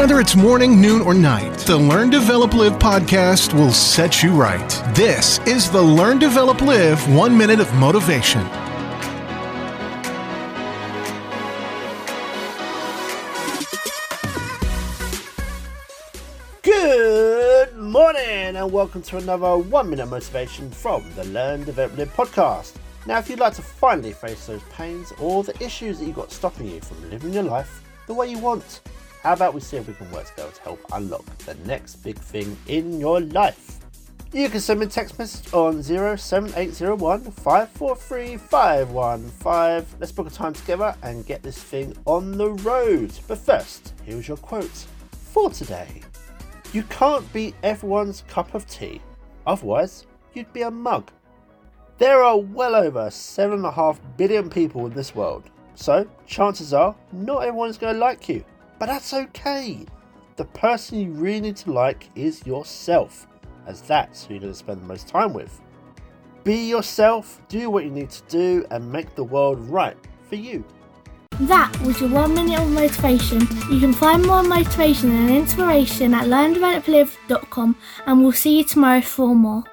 Whether it's morning, noon, or night, the Learn, Develop, Live podcast will set you right. This is the Learn, Develop, Live One Minute of Motivation. Good morning and welcome to another one minute motivation from the Learn Develop Live podcast. Now, if you'd like to finally face those pains or the issues that you've got stopping you from living your life the way you want, how about we see if we can work together to help unlock the next big thing in your life? You can send me a text message on 07801 543 515. Let's book a time together and get this thing on the road. But first, here's your quote for today. You can't be everyone's cup of tea, otherwise, you'd be a mug. There are well over 7.5 billion people in this world, so chances are not everyone's going to like you, but that's okay. The person you really need to like is yourself, as that's who you're going to spend the most time with. Be yourself, do what you need to do, and make the world right for you. That was your one minute of motivation. You can find more motivation and inspiration at learndeveloplive.com and we'll see you tomorrow for more.